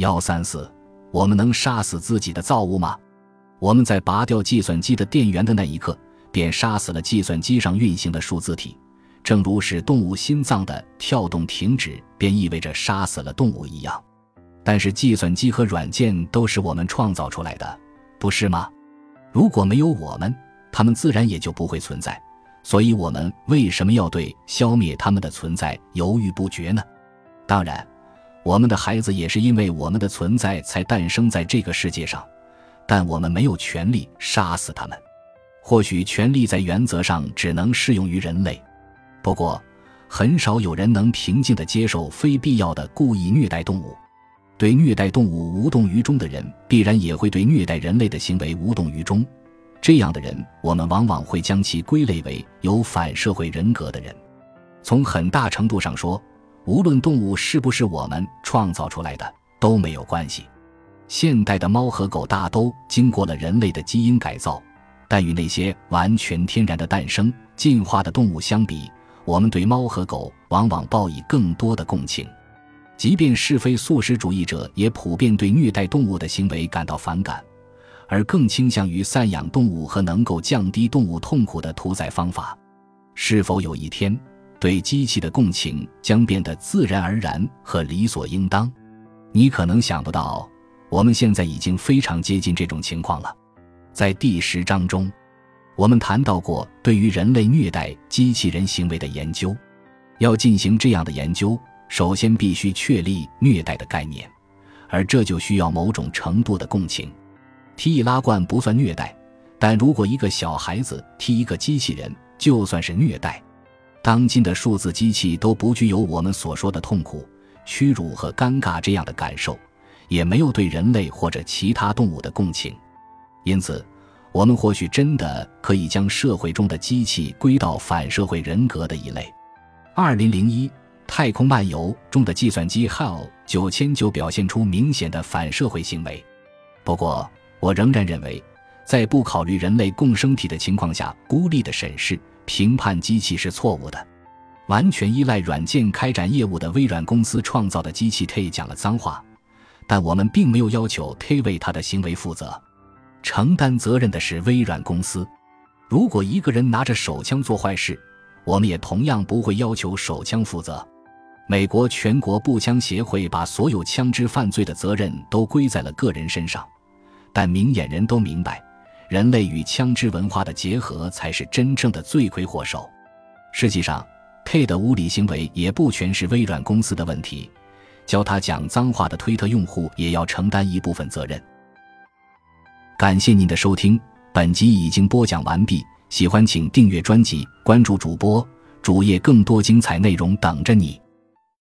幺三四，我们能杀死自己的造物吗？我们在拔掉计算机的电源的那一刻，便杀死了计算机上运行的数字体，正如使动物心脏的跳动停止，便意味着杀死了动物一样。但是，计算机和软件都是我们创造出来的，不是吗？如果没有我们，它们自然也就不会存在。所以，我们为什么要对消灭它们的存在犹豫不决呢？当然。我们的孩子也是因为我们的存在才诞生在这个世界上，但我们没有权利杀死他们。或许权利在原则上只能适用于人类，不过很少有人能平静地接受非必要的故意虐待动物。对虐待动物无动于衷的人，必然也会对虐待人类的行为无动于衷。这样的人，我们往往会将其归类为有反社会人格的人。从很大程度上说。无论动物是不是我们创造出来的都没有关系。现代的猫和狗大都经过了人类的基因改造，但与那些完全天然的诞生进化的动物相比，我们对猫和狗往往报以更多的共情。即便是非素食主义者也普遍对虐待动物的行为感到反感，而更倾向于赡养动物和能够降低动物痛苦的屠宰方法。是否有一天？对机器的共情将变得自然而然和理所应当。你可能想不到，我们现在已经非常接近这种情况了。在第十章中，我们谈到过对于人类虐待机器人行为的研究。要进行这样的研究，首先必须确立虐待的概念，而这就需要某种程度的共情。踢易拉罐不算虐待，但如果一个小孩子踢一个机器人，就算是虐待。当今的数字机器都不具有我们所说的痛苦、屈辱和尴尬这样的感受，也没有对人类或者其他动物的共情，因此，我们或许真的可以将社会中的机器归到反社会人格的一类。二零零一《太空漫游》中的计算机 HAL 九千就表现出明显的反社会行为。不过，我仍然认为，在不考虑人类共生体的情况下，孤立的审视。评判机器是错误的，完全依赖软件开展业务的微软公司创造的机器 T 讲了脏话，但我们并没有要求 T 为他的行为负责，承担责任的是微软公司。如果一个人拿着手枪做坏事，我们也同样不会要求手枪负责。美国全国步枪协会把所有枪支犯罪的责任都归在了个人身上，但明眼人都明白。人类与枪支文化的结合才是真正的罪魁祸首。实际上，K 的无理行为也不全是微软公司的问题，教他讲脏话的推特用户也要承担一部分责任。感谢您的收听，本集已经播讲完毕。喜欢请订阅专辑，关注主播主页，更多精彩内容等着你。